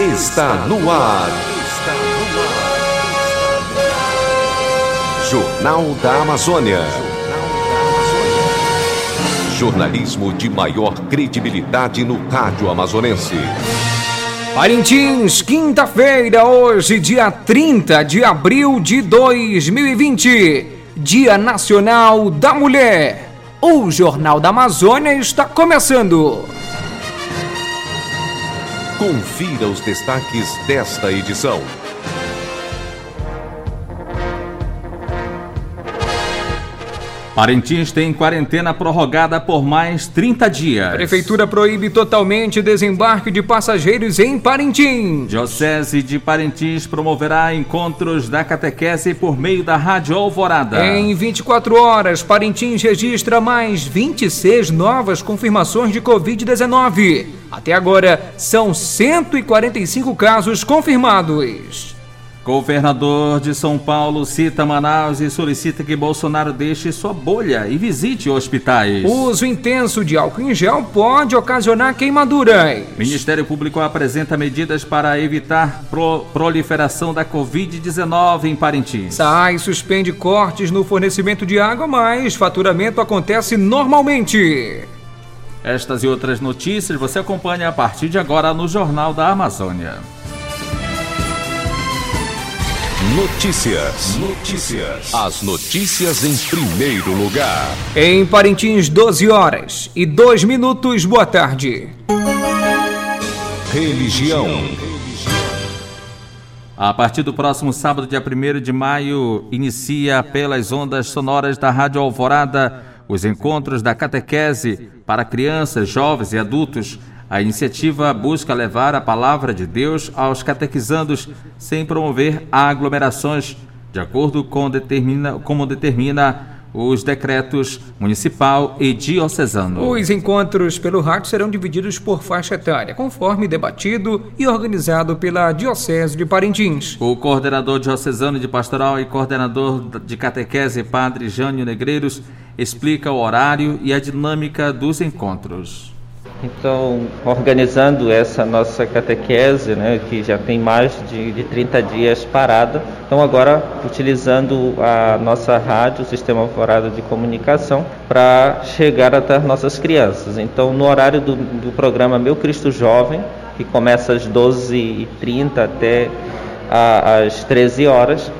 está no ar. Jornal da Amazônia. Jornalismo de maior credibilidade no rádio amazonense. Parintins, quinta-feira, hoje, dia 30 de abril de 2020, Dia Nacional da Mulher. O Jornal da Amazônia está começando. Confira os destaques desta edição. Parintins tem quarentena prorrogada por mais 30 dias. Prefeitura proíbe totalmente desembarque de passageiros em Parintins. Diocese de Parintins promoverá encontros da catequese por meio da Rádio Alvorada. Em 24 horas, Parintins registra mais 26 novas confirmações de Covid-19. Até agora, são 145 casos confirmados. Governador de São Paulo cita Manaus e solicita que Bolsonaro deixe sua bolha e visite hospitais. Uso intenso de álcool em gel pode ocasionar queimaduras. Ministério Público apresenta medidas para evitar pro proliferação da Covid-19 em Parintins. SAI suspende cortes no fornecimento de água, mas faturamento acontece normalmente. Estas e outras notícias você acompanha a partir de agora no Jornal da Amazônia. Notícias. Notícias. As notícias em primeiro lugar. Em Parintins, 12 horas e 2 minutos. Boa tarde. Religião. A partir do próximo sábado, dia 1 de maio, inicia pelas ondas sonoras da Rádio Alvorada os encontros da catequese para crianças, jovens e adultos. A iniciativa busca levar a palavra de Deus aos catequizandos sem promover aglomerações, de acordo com determina, como determina os decretos municipal e diocesano. Os encontros pelo rádio serão divididos por faixa etária, conforme debatido e organizado pela Diocese de Parintins. O coordenador diocesano de pastoral e coordenador de catequese, Padre Jânio Negreiros, explica o horário e a dinâmica dos encontros. Então, organizando essa nossa catequese, né, que já tem mais de, de 30 dias parada, então agora utilizando a nossa rádio, o Sistema Alvorada de Comunicação, para chegar até as nossas crianças. Então, no horário do, do programa Meu Cristo Jovem, que começa às 12h30 até a, às 13 horas,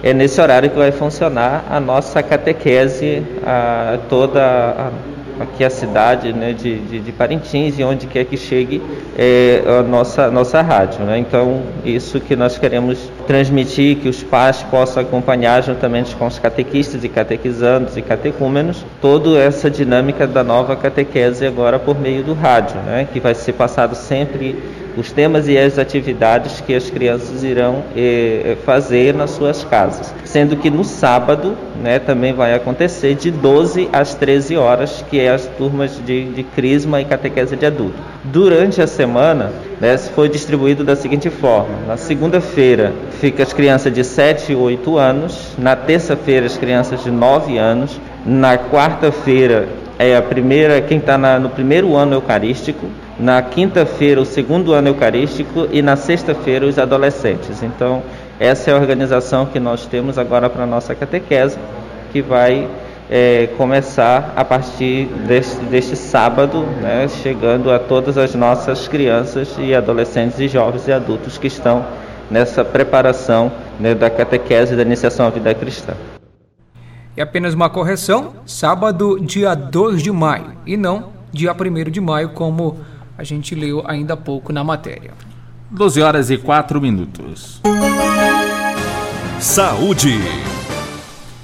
é nesse horário que vai funcionar a nossa catequese, a, toda a aqui a cidade né, de, de, de, Parintins e onde quer que chegue é, a nossa, nossa rádio. Né? Então, isso que nós queremos transmitir, que os pais possam acompanhar juntamente com os catequistas e catequizandos e catecúmenos, toda essa dinâmica da nova catequese agora por meio do rádio, né? que vai ser passado sempre os temas e as atividades que as crianças irão eh, fazer nas suas casas. Sendo que no sábado né, também vai acontecer de 12 às 13 horas, que é as turmas de, de Crisma e Catequese de Adulto. Durante a semana, né, foi distribuído da seguinte forma: na segunda-feira fica as crianças de 7 e 8 anos, na terça-feira as crianças de 9 anos, na quarta-feira é a primeira, quem está no primeiro ano eucarístico, na quinta-feira o segundo ano eucarístico e na sexta-feira os adolescentes. Então, essa é a organização que nós temos agora para a nossa catequese, que vai é, começar a partir deste, deste sábado, né, chegando a todas as nossas crianças e adolescentes e jovens e adultos que estão nessa preparação né, da catequese da iniciação à vida cristã. E apenas uma correção: sábado, dia 2 de maio, e não dia 1 de maio, como a gente leu ainda há pouco na matéria. 12 horas e 4 minutos. Saúde.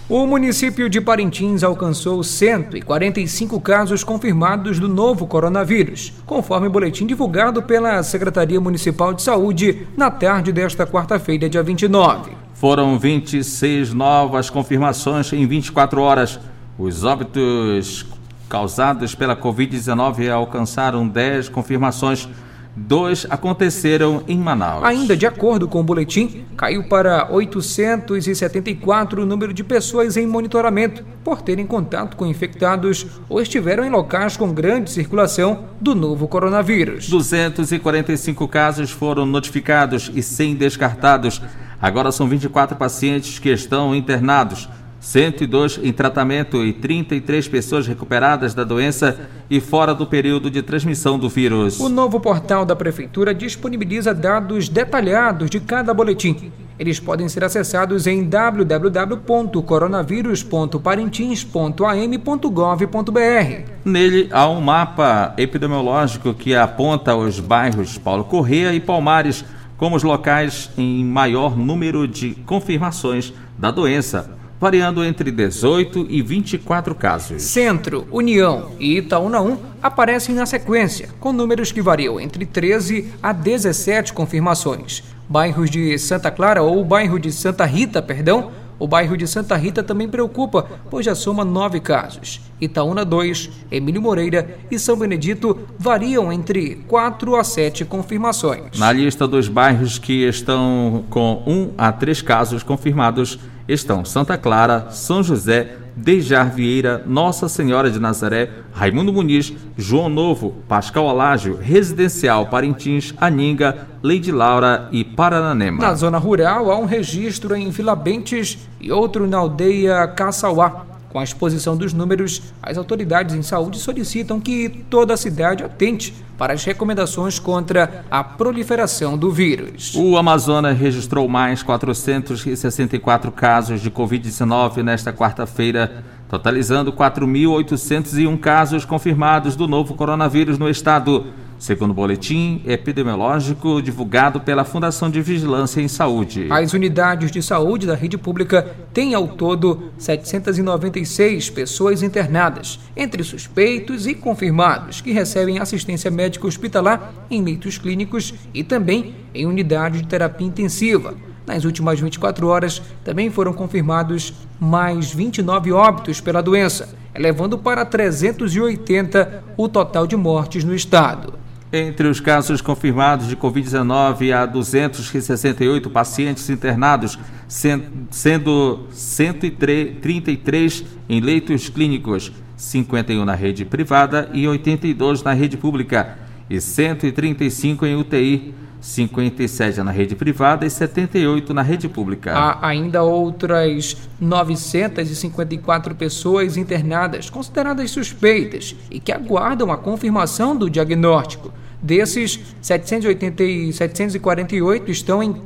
O município de Parintins alcançou 145 casos confirmados do novo coronavírus, conforme o boletim divulgado pela Secretaria Municipal de Saúde na tarde desta quarta-feira, dia 29. Foram 26 novas confirmações em 24 horas. Os óbitos causados pela Covid-19 alcançaram 10 confirmações, dois aconteceram em Manaus. Ainda de acordo com o boletim, caiu para 874 o número de pessoas em monitoramento por terem contato com infectados ou estiveram em locais com grande circulação do novo coronavírus. 245 casos foram notificados e 100 descartados. Agora são 24 pacientes que estão internados. 102 em tratamento e 33 pessoas recuperadas da doença e fora do período de transmissão do vírus. O novo portal da Prefeitura disponibiliza dados detalhados de cada boletim. Eles podem ser acessados em www.coronavírus.parintins.am.gov.br. Nele há um mapa epidemiológico que aponta os bairros Paulo Corrêa e Palmares como os locais em maior número de confirmações da doença variando entre 18 e 24 casos. Centro, União e Itaúna 1 aparecem na sequência, com números que variam entre 13 a 17 confirmações. Bairros de Santa Clara ou bairro de Santa Rita, perdão, o bairro de Santa Rita também preocupa, pois já soma nove casos. Itaúna 2, Emílio Moreira e São Benedito variam entre 4 a 7 confirmações. Na lista dos bairros que estão com 1 a 3 casos confirmados estão Santa Clara, São José, Dejar Vieira, Nossa Senhora de Nazaré, Raimundo Muniz, João Novo, Pascal Alágio, Residencial Parintins, Aninga, Leide Laura e Parananema. Na zona rural há um registro em Vila Bentes e outro na aldeia Caçauá. Com a exposição dos números, as autoridades em saúde solicitam que toda a cidade atente para as recomendações contra a proliferação do vírus. O Amazonas registrou mais 464 casos de Covid-19 nesta quarta-feira, totalizando 4.801 casos confirmados do novo coronavírus no estado segundo o boletim epidemiológico divulgado pela Fundação de Vigilância em Saúde. As unidades de saúde da rede pública têm ao todo 796 pessoas internadas, entre suspeitos e confirmados, que recebem assistência médica hospitalar em leitos clínicos e também em unidade de terapia intensiva. Nas últimas 24 horas, também foram confirmados mais 29 óbitos pela doença, elevando para 380 o total de mortes no estado. Entre os casos confirmados de Covid-19, há 268 pacientes internados, sendo 133 em leitos clínicos, 51 na rede privada e 82 na rede pública, e 135 em UTI. 57 na rede privada e 78 na rede pública. Há ainda outras 954 pessoas internadas consideradas suspeitas e que aguardam a confirmação do diagnóstico. Desses, 780, 748 estão em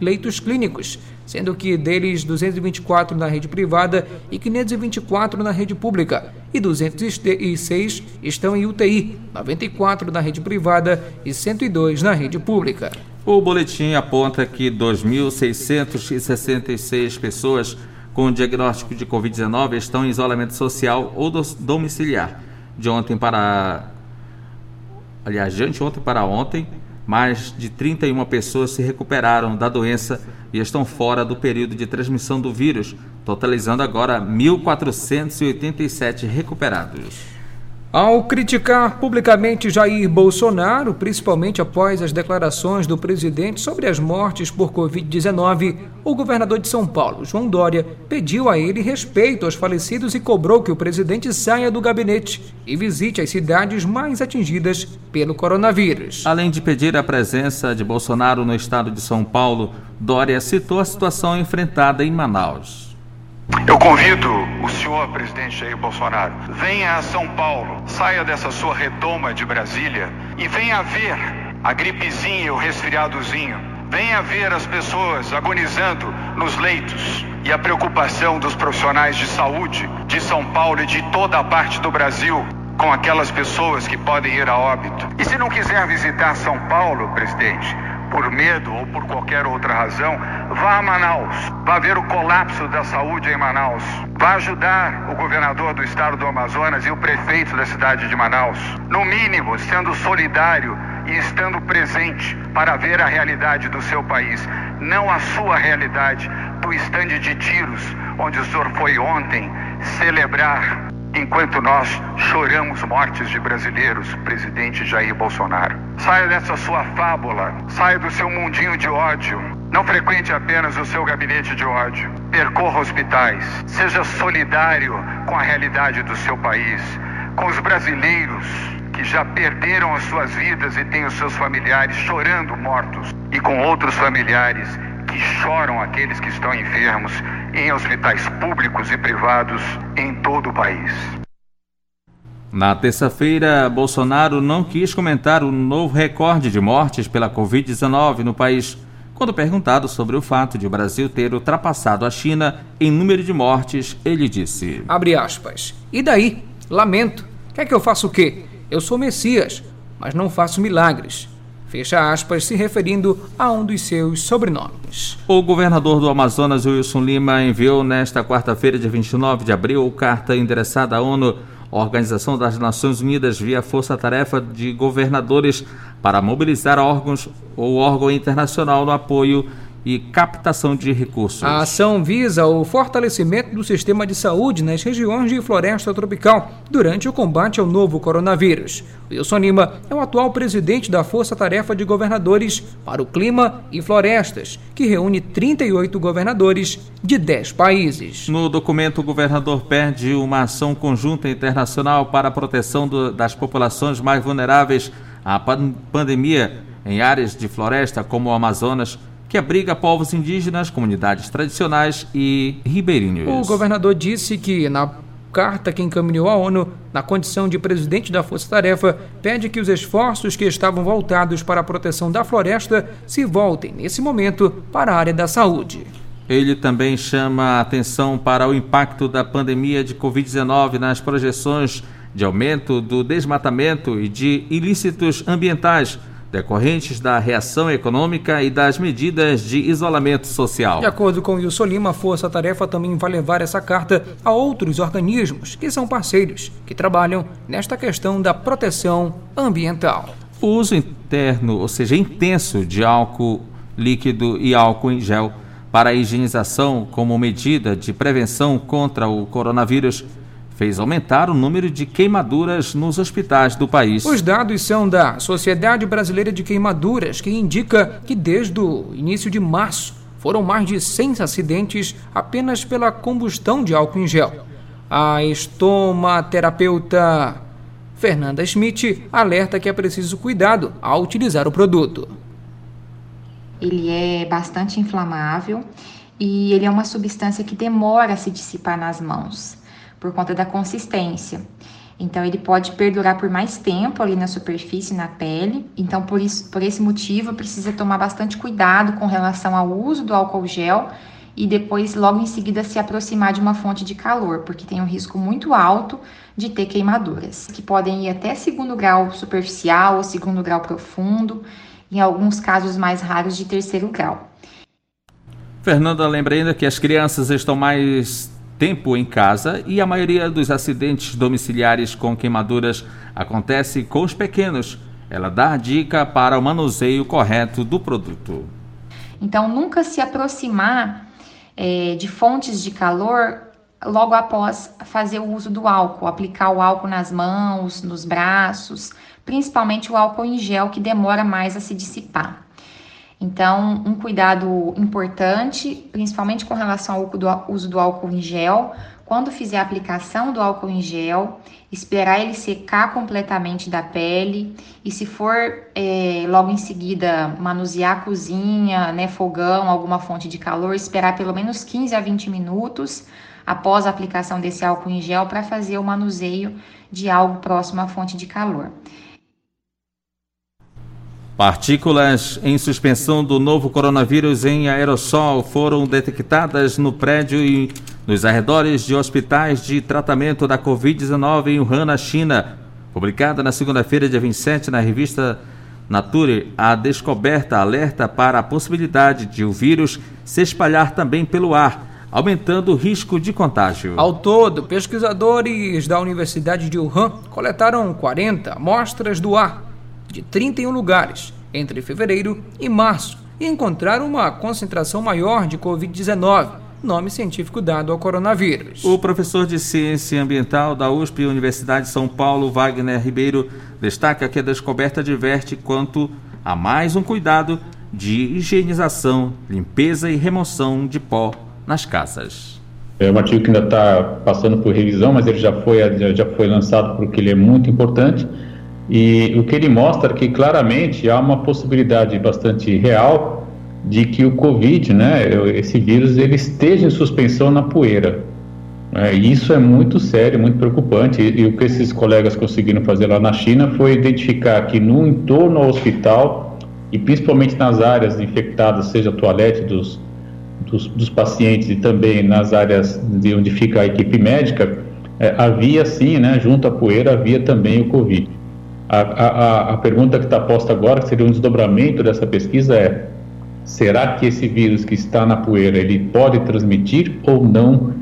leitos clínicos, sendo que deles 224 na rede privada e 524 na rede pública, e 206 estão em UTI, 94 na rede privada e 102 na rede pública. O boletim aponta que 2.666 pessoas com diagnóstico de Covid-19 estão em isolamento social ou domiciliar. De ontem para aliás, de anteontem para ontem, mais de 31 pessoas se recuperaram da doença e estão fora do período de transmissão do vírus, totalizando agora 1.487 recuperados. Ao criticar publicamente Jair Bolsonaro, principalmente após as declarações do presidente sobre as mortes por Covid-19, o governador de São Paulo, João Dória, pediu a ele respeito aos falecidos e cobrou que o presidente saia do gabinete e visite as cidades mais atingidas pelo coronavírus. Além de pedir a presença de Bolsonaro no estado de São Paulo, Dória citou a situação enfrentada em Manaus. Eu convido o senhor presidente Jair Bolsonaro, venha a São Paulo, saia dessa sua redoma de Brasília e venha ver a gripezinha, o resfriadozinho. Venha ver as pessoas agonizando nos leitos e a preocupação dos profissionais de saúde de São Paulo e de toda a parte do Brasil com aquelas pessoas que podem ir a óbito. E se não quiser visitar São Paulo, presidente, por medo ou por qualquer outra razão, vá a Manaus, vá ver o colapso da saúde em Manaus, vá ajudar o governador do estado do Amazonas e o prefeito da cidade de Manaus, no mínimo sendo solidário e estando presente para ver a realidade do seu país, não a sua realidade do estande de tiros onde o senhor foi ontem celebrar enquanto nós choramos mortes de brasileiros, presidente Jair Bolsonaro. Saia dessa sua fábula, saia do seu mundinho de ódio. Não frequente apenas o seu gabinete de ódio. Percorra hospitais. Seja solidário com a realidade do seu país, com os brasileiros que já perderam as suas vidas e têm os seus familiares chorando mortos, e com outros familiares que choram aqueles que estão enfermos em hospitais públicos e privados em todo o país. Na terça-feira, Bolsonaro não quis comentar o novo recorde de mortes pela Covid-19 no país, quando perguntado sobre o fato de o Brasil ter ultrapassado a China em número de mortes, ele disse: Abre aspas. E daí? Lamento. Quer que eu faça o quê? Eu sou Messias, mas não faço milagres. Fecha aspas, se referindo a um dos seus sobrenomes. O governador do Amazonas, Wilson Lima, enviou nesta quarta-feira, dia 29 de abril, carta endereçada à ONU, Organização das Nações Unidas, via Força Tarefa de Governadores, para mobilizar órgãos ou órgão internacional no apoio e captação de recursos. A ação visa o fortalecimento do sistema de saúde nas regiões de floresta tropical durante o combate ao novo coronavírus. Wilson Lima é o atual presidente da Força Tarefa de Governadores para o Clima e Florestas, que reúne 38 governadores de 10 países. No documento, o governador pede uma ação conjunta internacional para a proteção do, das populações mais vulneráveis à pandemia em áreas de floresta como o Amazonas, que abriga povos indígenas, comunidades tradicionais e ribeirinhos. O governador disse que, na carta que encaminhou à ONU, na condição de presidente da Força Tarefa, pede que os esforços que estavam voltados para a proteção da floresta se voltem, nesse momento, para a área da saúde. Ele também chama a atenção para o impacto da pandemia de Covid-19 nas projeções de aumento do desmatamento e de ilícitos ambientais decorrentes da reação econômica e das medidas de isolamento social. De acordo com Wilson Lima, a Força Tarefa também vai levar essa carta a outros organismos que são parceiros, que trabalham nesta questão da proteção ambiental. O uso interno, ou seja, intenso de álcool líquido e álcool em gel para a higienização como medida de prevenção contra o coronavírus fez aumentar o número de queimaduras nos hospitais do país. Os dados são da Sociedade Brasileira de Queimaduras, que indica que desde o início de março foram mais de 100 acidentes apenas pela combustão de álcool em gel. A estomaterapeuta Fernanda Schmidt alerta que é preciso cuidado ao utilizar o produto. Ele é bastante inflamável e ele é uma substância que demora a se dissipar nas mãos por conta da consistência. Então ele pode perdurar por mais tempo ali na superfície, na pele. Então por isso, por esse motivo, precisa tomar bastante cuidado com relação ao uso do álcool gel e depois logo em seguida se aproximar de uma fonte de calor, porque tem um risco muito alto de ter queimaduras, que podem ir até segundo grau superficial ou segundo grau profundo, em alguns casos mais raros de terceiro grau. Fernanda, lembra ainda que as crianças estão mais tempo em casa e a maioria dos acidentes domiciliares com queimaduras acontece com os pequenos. Ela dá dica para o manuseio correto do produto. Então, nunca se aproximar é, de fontes de calor logo após fazer o uso do álcool, aplicar o álcool nas mãos, nos braços, principalmente o álcool em gel que demora mais a se dissipar. Então, um cuidado importante, principalmente com relação ao uso do álcool em gel, quando fizer a aplicação do álcool em gel, esperar ele secar completamente da pele e se for é, logo em seguida manusear a cozinha, né, fogão, alguma fonte de calor, esperar pelo menos 15 a 20 minutos após a aplicação desse álcool em gel para fazer o manuseio de algo próximo à fonte de calor. Partículas em suspensão do novo coronavírus em aerossol foram detectadas no prédio e nos arredores de hospitais de tratamento da Covid-19 em Wuhan, na China. Publicada na segunda-feira, dia 27, na revista Nature, a descoberta alerta para a possibilidade de o vírus se espalhar também pelo ar, aumentando o risco de contágio. Ao todo, pesquisadores da Universidade de Wuhan coletaram 40 amostras do ar de 31 lugares entre fevereiro e março e encontraram uma concentração maior de Covid-19 nome científico dado ao coronavírus. O professor de Ciência Ambiental da USP Universidade de São Paulo, Wagner Ribeiro, destaca que a descoberta diverte quanto a mais um cuidado de higienização, limpeza e remoção de pó nas casas. É um artigo que ainda está passando por revisão, mas ele já foi, já foi lançado porque ele é muito importante. E o que ele mostra é que claramente há uma possibilidade bastante real de que o Covid, né, esse vírus, ele esteja em suspensão na poeira. É, isso é muito sério, muito preocupante. E, e, o que esses colegas conseguiram fazer lá na China foi identificar que no entorno ao hospital e principalmente nas áreas infectadas, seja toalete dos, dos, dos pacientes e também nas áreas de onde fica a equipe médica, é, havia sim, né, junto à poeira, havia também o Covid. A, a, a pergunta que está posta agora, que seria um desdobramento dessa pesquisa, é: será que esse vírus que está na poeira ele pode transmitir ou não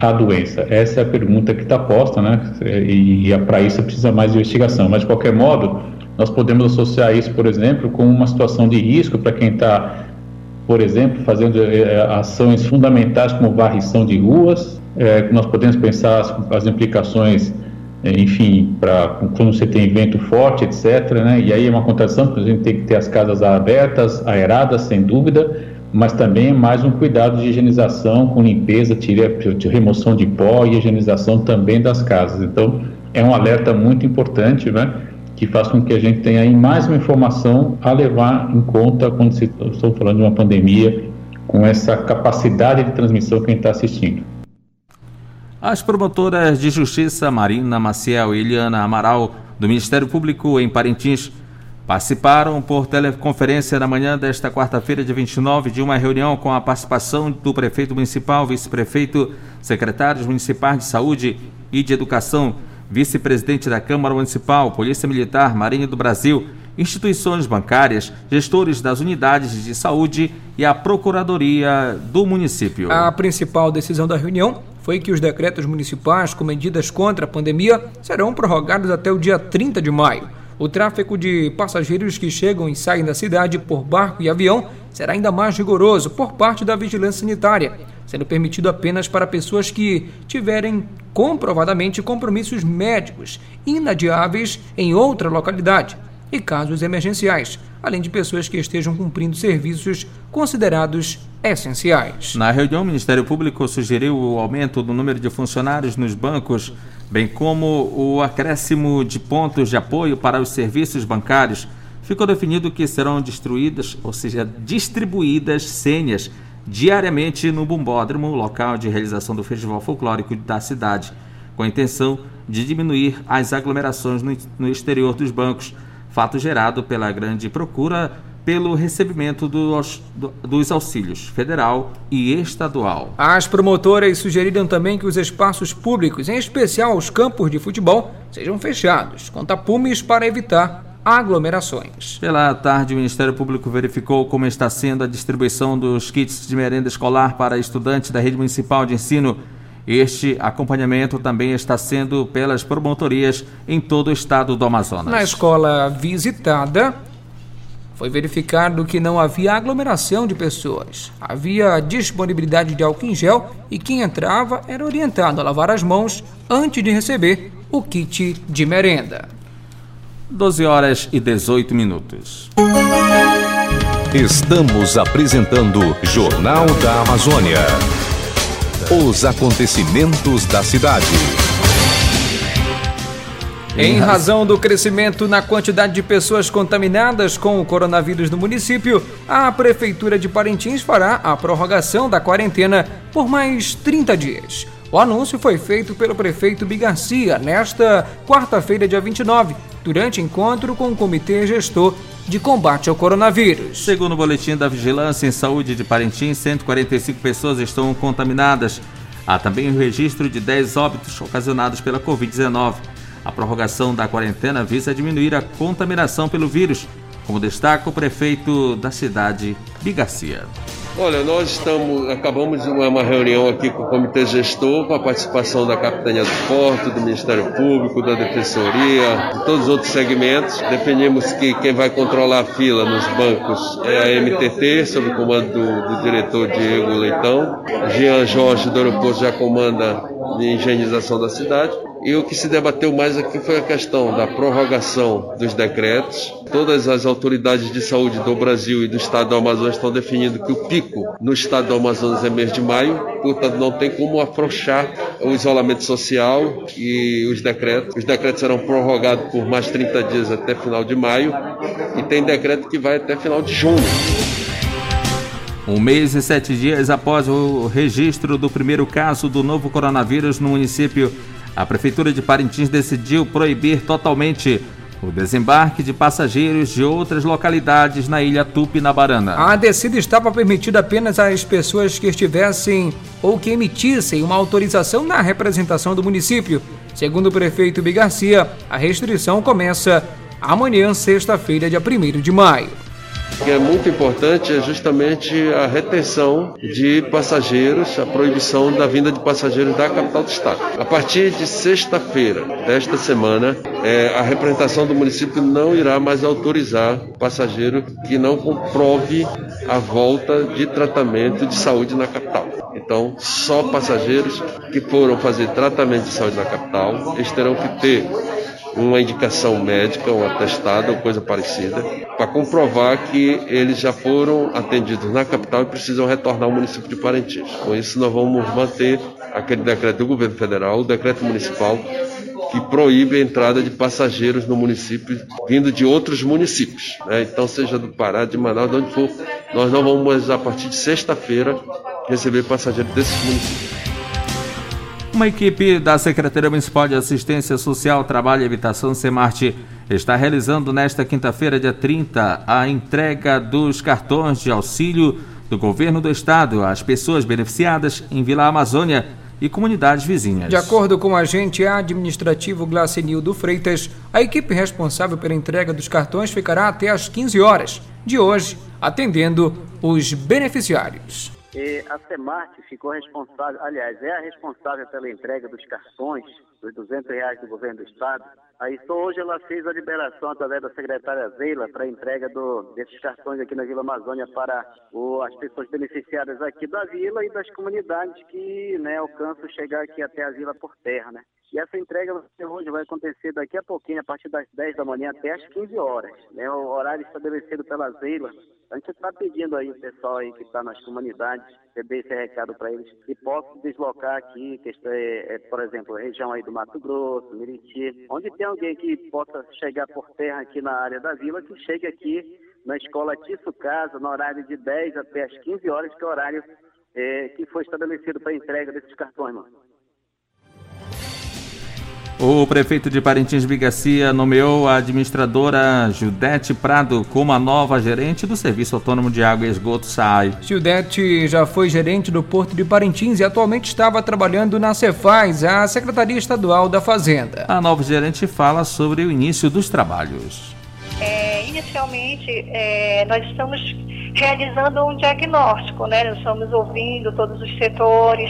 a doença? Essa é a pergunta que está posta, né? E, e para isso precisa mais investigação. Mas de qualquer modo, nós podemos associar isso, por exemplo, com uma situação de risco para quem está por exemplo, fazendo é, ações fundamentais como varrição de ruas. É, nós podemos pensar as, as implicações, é, enfim, para quando você tem vento forte, etc. Né? E aí é uma contradição, porque a gente tem que ter as casas abertas, aeradas, sem dúvida, mas também mais um cuidado de higienização com limpeza, tira, remoção de pó e higienização também das casas. Então, é um alerta muito importante, né? que faz com que a gente tenha aí mais uma informação a levar em conta quando se, estou falando de uma pandemia com essa capacidade de transmissão que a gente está assistindo. As promotoras de justiça Marina Maciel e Eliana Amaral do Ministério Público em Parintins participaram por teleconferência na manhã desta quarta-feira, dia 29, de uma reunião com a participação do prefeito municipal, vice-prefeito, secretários municipais de saúde e de educação vice-presidente da Câmara Municipal, Polícia Militar, Marinha do Brasil, instituições bancárias, gestores das unidades de saúde e a Procuradoria do município. A principal decisão da reunião foi que os decretos municipais com medidas contra a pandemia serão prorrogados até o dia 30 de maio. O tráfego de passageiros que chegam e saem da cidade por barco e avião será ainda mais rigoroso por parte da vigilância sanitária, sendo permitido apenas para pessoas que tiverem comprovadamente compromissos médicos inadiáveis em outra localidade e casos emergenciais, além de pessoas que estejam cumprindo serviços considerados essenciais. Na reunião, o Ministério Público sugeriu o aumento do número de funcionários nos bancos, bem como o acréscimo de pontos de apoio para os serviços bancários. Ficou definido que serão destruídas, ou seja, distribuídas senhas diariamente no Bumbódromo, local de realização do Festival Folclórico da cidade, com a intenção de diminuir as aglomerações no, exterior dos bancos, fato gerado pela grande procura pelo recebimento dos, dos auxílios federal e estadual. As promotoras sugeriram também que os espaços públicos, em especial os campos de futebol, sejam fechados com tapumes para evitar aglomerações. Pela tarde, o Ministério Público verificou como está sendo a distribuição dos kits de merenda escolar para estudantes da rede municipal de ensino. Este acompanhamento também está sendo pelas promotorias em todo o estado do Amazonas. Na escola visitada, foi verificado que não havia aglomeração de pessoas. Havia disponibilidade de álcool em gel e quem entrava era orientado a lavar as mãos antes de receber o kit de merenda. 12 horas e 18 minutos. Estamos apresentando Jornal da Amazônia. Os acontecimentos da cidade. Em razão do crescimento na quantidade de pessoas contaminadas com o coronavírus no município, a Prefeitura de Parintins fará a prorrogação da quarentena por mais 30 dias. O anúncio foi feito pelo prefeito Bigarcia nesta quarta-feira, dia 29, durante encontro com o Comitê Gestor de Combate ao Coronavírus. Segundo o boletim da Vigilância em Saúde de Parintins, 145 pessoas estão contaminadas. Há também o registro de 10 óbitos ocasionados pela Covid-19. A prorrogação da quarentena visa diminuir a contaminação pelo vírus, como destaca o prefeito da cidade, Bigarcia. Olha, nós estamos, acabamos de uma, reunião aqui com o Comitê Gestor, com a participação da Capitania do Porto, do Ministério Público, da Defensoria, de todos os outros segmentos. Definimos que quem vai controlar a fila nos bancos é a MTT, sob o comando do, do diretor Diego Leitão. Jean Jorge do aeroporto já comanda a higienização da cidade. E o que se debateu mais aqui foi a questão da prorrogação dos decretos. Todas as autoridades de saúde do Brasil e do estado do Amazonas estão definindo que o pico no estado do Amazonas é mês de maio, portanto não tem como afrouxar o isolamento social e os decretos. Os decretos serão prorrogados por mais 30 dias até final de maio e tem decreto que vai até final de junho. Um mês e sete dias após o registro do primeiro caso do novo coronavírus no município a Prefeitura de Parintins decidiu proibir totalmente o desembarque de passageiros de outras localidades na ilha Tupinabarana. A descida estava permitida apenas às pessoas que estivessem ou que emitissem uma autorização na representação do município. Segundo o prefeito Bigarcia, a restrição começa amanhã, sexta-feira, dia 1 de maio que é muito importante é justamente a retenção de passageiros, a proibição da vinda de passageiros da capital do estado. A partir de sexta-feira desta semana, é, a representação do município não irá mais autorizar passageiro que não comprove a volta de tratamento de saúde na capital. Então, só passageiros que foram fazer tratamento de saúde na capital, eles terão que ter uma indicação médica, um atestado ou coisa parecida, para comprovar que eles já foram atendidos na capital e precisam retornar ao município de Parintins. Com isso, nós vamos manter aquele decreto do governo federal, o decreto municipal, que proíbe a entrada de passageiros no município vindo de outros municípios. Né? Então, seja do Pará, de Manaus, de onde for, nós não vamos, a partir de sexta-feira, receber passageiros desses municípios. Uma equipe da Secretaria Municipal de Assistência Social, Trabalho e Habitação, Semarte, está realizando nesta quinta-feira, dia 30, a entrega dos cartões de auxílio do governo do estado às pessoas beneficiadas em Vila Amazônia e comunidades vizinhas. De acordo com o agente administrativo Glacenildo Freitas, a equipe responsável pela entrega dos cartões ficará até às 15 horas de hoje, atendendo os beneficiários. E a Semarte ficou responsável, aliás, é a responsável pela entrega dos cartões, dos 200 reais do governo do Estado. Aí só hoje ela fez a liberação através da secretária Zeila para a entrega do, desses cartões aqui na Vila Amazônia para o, as pessoas beneficiadas aqui da vila e das comunidades que né, alcançam chegar aqui até a vila por terra, né? E essa entrega hoje vai acontecer daqui a pouquinho, a partir das 10 da manhã até as 15 horas. Né? O horário estabelecido pela Zeila. A gente está pedindo aí o pessoal aí que está nas comunidades, receber esse recado para eles e possam deslocar aqui, que é, é, por exemplo, região aí do Mato Grosso, Miriti, onde tem alguém que possa chegar por terra aqui na área da vila, que chegue aqui na escola Tisso Casa, no horário de 10 até as 15 horas, que é o horário é, que foi estabelecido para entrega desses cartões, mano. O prefeito de Parintins Bigacia nomeou a administradora Judete Prado como a nova gerente do Serviço Autônomo de Água e Esgoto SAI. Judete já foi gerente do Porto de Parintins e atualmente estava trabalhando na Cefaz, a Secretaria Estadual da Fazenda. A nova gerente fala sobre o início dos trabalhos. É, inicialmente, é, nós estamos realizando um diagnóstico, né? Nós estamos ouvindo todos os setores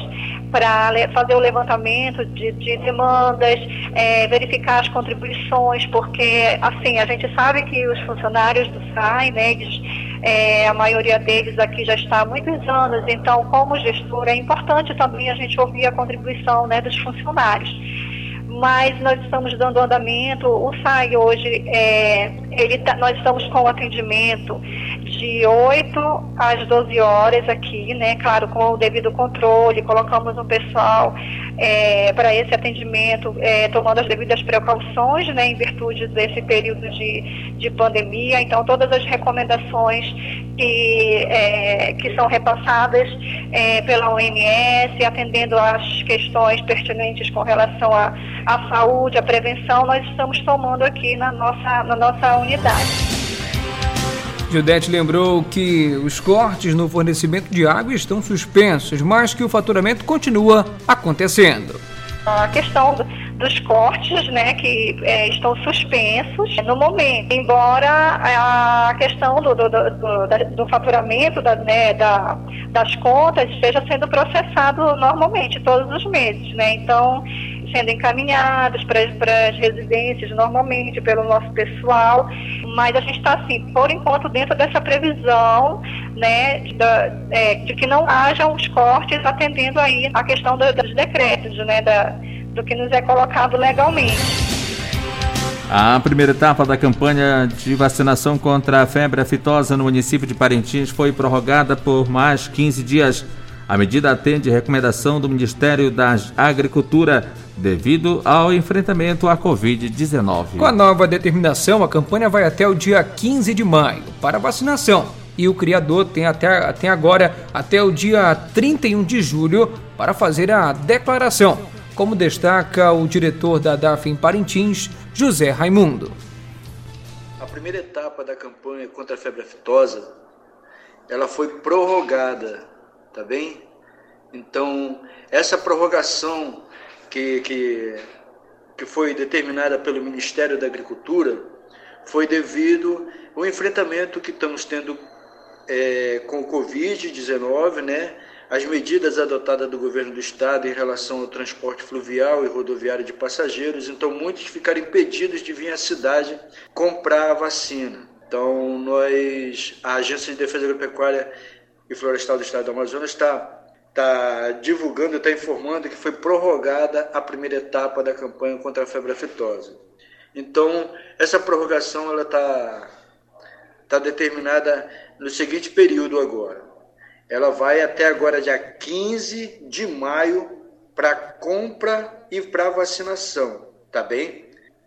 para fazer o levantamento de, de demandas, é, verificar as contribuições, porque assim a gente sabe que os funcionários do SAI, né, eles, é, a maioria deles aqui já está há muitos anos, então como gestor é importante também a gente ouvir a contribuição né, dos funcionários mas nós estamos dando andamento. O SAI hoje, é, ele tá, nós estamos com atendimento de 8 às 12 horas aqui, né? Claro, com o devido controle, colocamos um pessoal é, para esse atendimento, é, tomando as devidas precauções, né? Em virtude desse período de, de pandemia. Então, todas as recomendações que, é, que são repassadas é, pela OMS, atendendo às questões pertinentes com relação à, à saúde, à prevenção, nós estamos tomando aqui na nossa, na nossa unidade. Judete lembrou que os cortes no fornecimento de água estão suspensos, mas que o faturamento continua acontecendo. A questão dos cortes, né, que é, estão suspensos no momento. Embora a questão do, do, do, do faturamento da, né, da, das contas esteja sendo processado normalmente todos os meses, né? Então sendo encaminhados para as residências normalmente pelo nosso pessoal, mas a gente está assim, por enquanto dentro dessa previsão, né, é, de que não haja os cortes atendendo aí a questão do, dos decretos, né, da, do que nos é colocado legalmente. A primeira etapa da campanha de vacinação contra a febre aftosa no município de Parintins foi prorrogada por mais 15 dias. A medida atende recomendação do Ministério da Agricultura devido ao enfrentamento à Covid-19. Com a nova determinação, a campanha vai até o dia 15 de maio para vacinação. E o criador tem até, até agora, até o dia 31 de julho, para fazer a declaração como destaca o diretor da DAF em Parintins, José Raimundo. A primeira etapa da campanha contra a febre aftosa, ela foi prorrogada, tá bem? Então, essa prorrogação que, que, que foi determinada pelo Ministério da Agricultura foi devido ao enfrentamento que estamos tendo é, com o Covid-19, né? as medidas adotadas do governo do estado em relação ao transporte fluvial e rodoviário de passageiros, então muitos ficaram impedidos de vir à cidade comprar a vacina. Então, nós, a Agência de Defesa Agropecuária e Florestal do Estado do Amazonas está tá divulgando, está informando que foi prorrogada a primeira etapa da campanha contra a febre aftosa. Então, essa prorrogação ela está tá determinada no seguinte período agora ela vai até agora, dia 15 de maio, para compra e para vacinação, tá bem?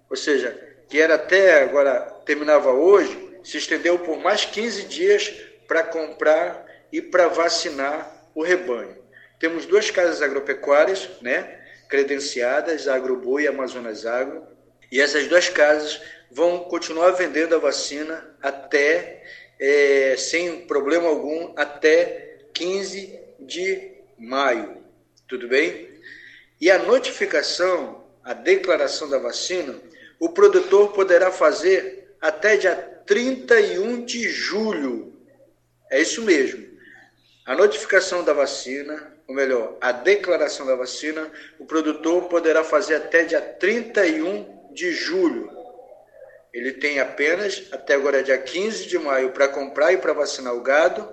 Ou seja, que era até agora, terminava hoje, se estendeu por mais 15 dias para comprar e para vacinar o rebanho. Temos duas casas agropecuárias, né, credenciadas, a Agroboi e Amazonas Agro, e essas duas casas vão continuar vendendo a vacina até, é, sem problema algum, até 15 de maio. Tudo bem? E a notificação, a declaração da vacina, o produtor poderá fazer até dia 31 de julho. É isso mesmo. A notificação da vacina, ou melhor, a declaração da vacina, o produtor poderá fazer até dia 31 de julho. Ele tem apenas até agora dia 15 de maio para comprar e para vacinar o gado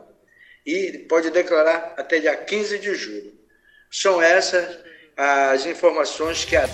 e pode declarar até dia 15 de julho. São essas as informações que a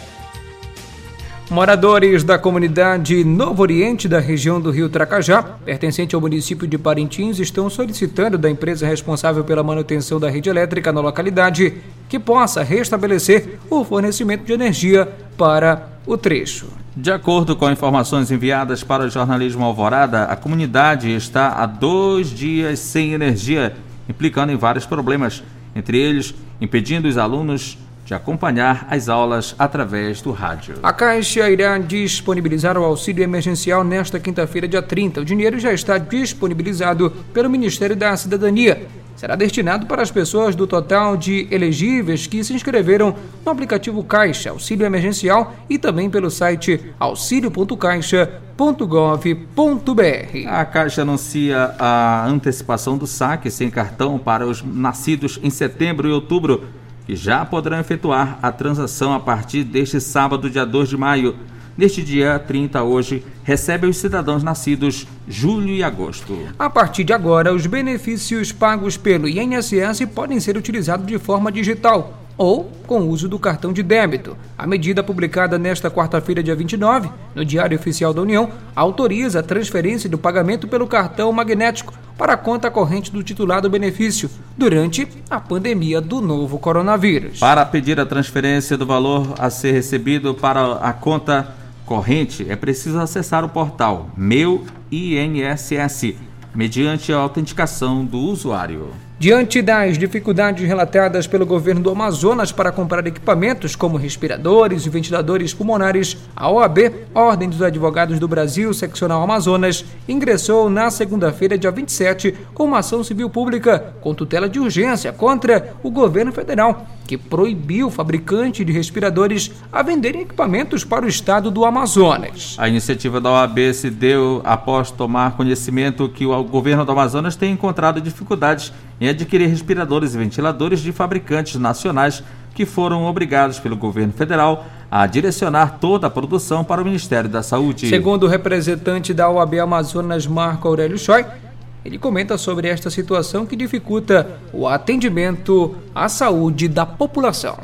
Moradores da comunidade Novo Oriente da região do Rio Tracajá, pertencente ao município de Parintins, estão solicitando da empresa responsável pela manutenção da rede elétrica na localidade que possa restabelecer o fornecimento de energia para o trecho. De acordo com informações enviadas para o jornalismo Alvorada, a comunidade está há dois dias sem energia, implicando em vários problemas, entre eles impedindo os alunos de acompanhar as aulas através do rádio. A Caixa irá disponibilizar o auxílio emergencial nesta quinta-feira, dia 30. O dinheiro já está disponibilizado pelo Ministério da Cidadania. Será destinado para as pessoas do total de elegíveis que se inscreveram no aplicativo Caixa Auxílio Emergencial e também pelo site auxilio.caixa.gov.br. A Caixa anuncia a antecipação do saque sem cartão para os nascidos em setembro e outubro que já poderão efetuar a transação a partir deste sábado, dia 2 de maio. Neste dia 30, hoje, recebe os cidadãos nascidos julho e agosto. A partir de agora, os benefícios pagos pelo INSS podem ser utilizados de forma digital ou com o uso do cartão de débito. A medida publicada nesta quarta-feira, dia 29, no Diário Oficial da União, autoriza a transferência do pagamento pelo cartão magnético para a conta corrente do titular do benefício durante a pandemia do novo coronavírus. Para pedir a transferência do valor a ser recebido para a conta corrente, é preciso acessar o portal Meu INSS, mediante a autenticação do usuário. Diante das dificuldades relatadas pelo governo do Amazonas para comprar equipamentos como respiradores e ventiladores pulmonares, a OAB, Ordem dos Advogados do Brasil, Seccional Amazonas, ingressou na segunda-feira, dia 27, com uma ação civil pública com tutela de urgência contra o governo federal, que proibiu o fabricante de respiradores a venderem equipamentos para o estado do Amazonas. A iniciativa da OAB se deu após tomar conhecimento que o governo do Amazonas tem encontrado dificuldades em adquirir respiradores e ventiladores de fabricantes nacionais que foram obrigados pelo governo federal a direcionar toda a produção para o Ministério da Saúde. Segundo o representante da OAB Amazonas, Marco Aurélio Choi, ele comenta sobre esta situação que dificulta o atendimento à saúde da população.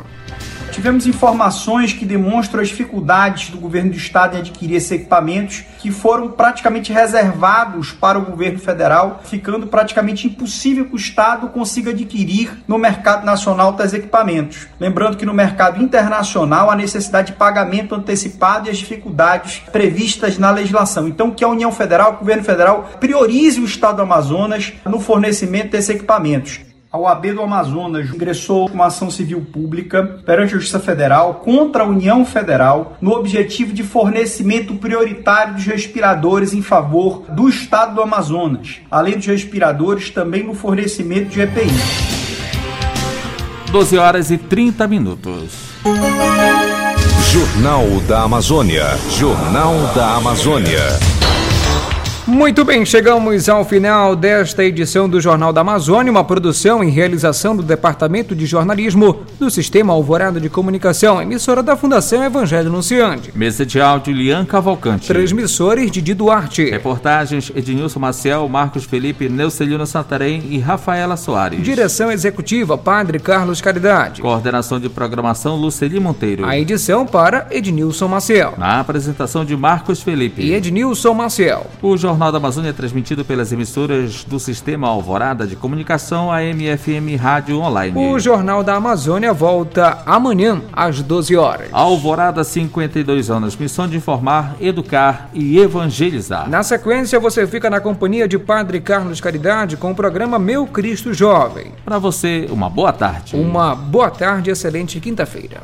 Tivemos informações que demonstram as dificuldades do governo do estado em adquirir esses equipamentos que foram praticamente reservados para o governo federal, ficando praticamente impossível que o estado consiga adquirir no mercado nacional tais equipamentos. Lembrando que no mercado internacional há necessidade de pagamento antecipado e as dificuldades previstas na legislação. Então, que a União Federal, o governo federal priorize o estado do Amazonas no fornecimento desses equipamentos. A OAB do Amazonas ingressou com uma ação civil pública perante a Justiça Federal contra a União Federal no objetivo de fornecimento prioritário dos respiradores em favor do Estado do Amazonas, além dos respiradores também no fornecimento de EPI. 12 horas e 30 minutos. Jornal da Amazônia. Jornal da Amazônia. Muito bem, chegamos ao final desta edição do Jornal da Amazônia, uma produção em realização do Departamento de Jornalismo do Sistema Alvorada de Comunicação, emissora da Fundação Evangelho Anunciante. Mesa de áudio Lian Cavalcante. Transmissores Didi Duarte. Reportagens Ednilson Maciel, Marcos Felipe, Neucelino Santarém e Rafaela Soares. Direção Executiva Padre Carlos Caridade. Coordenação de Programação Luceli Monteiro. A edição para Ednilson Maciel. Na apresentação de Marcos Felipe. E Ednilson Maciel. O Jornal Jornal da Amazônia é transmitido pelas emissoras do Sistema Alvorada de Comunicação AMFM Rádio Online. O Jornal da Amazônia volta amanhã às 12 horas. Alvorada 52 anos, missão de informar, educar e evangelizar. Na sequência, você fica na companhia de Padre Carlos Caridade com o programa Meu Cristo Jovem. Para você, uma boa tarde. Uma boa tarde, excelente quinta-feira.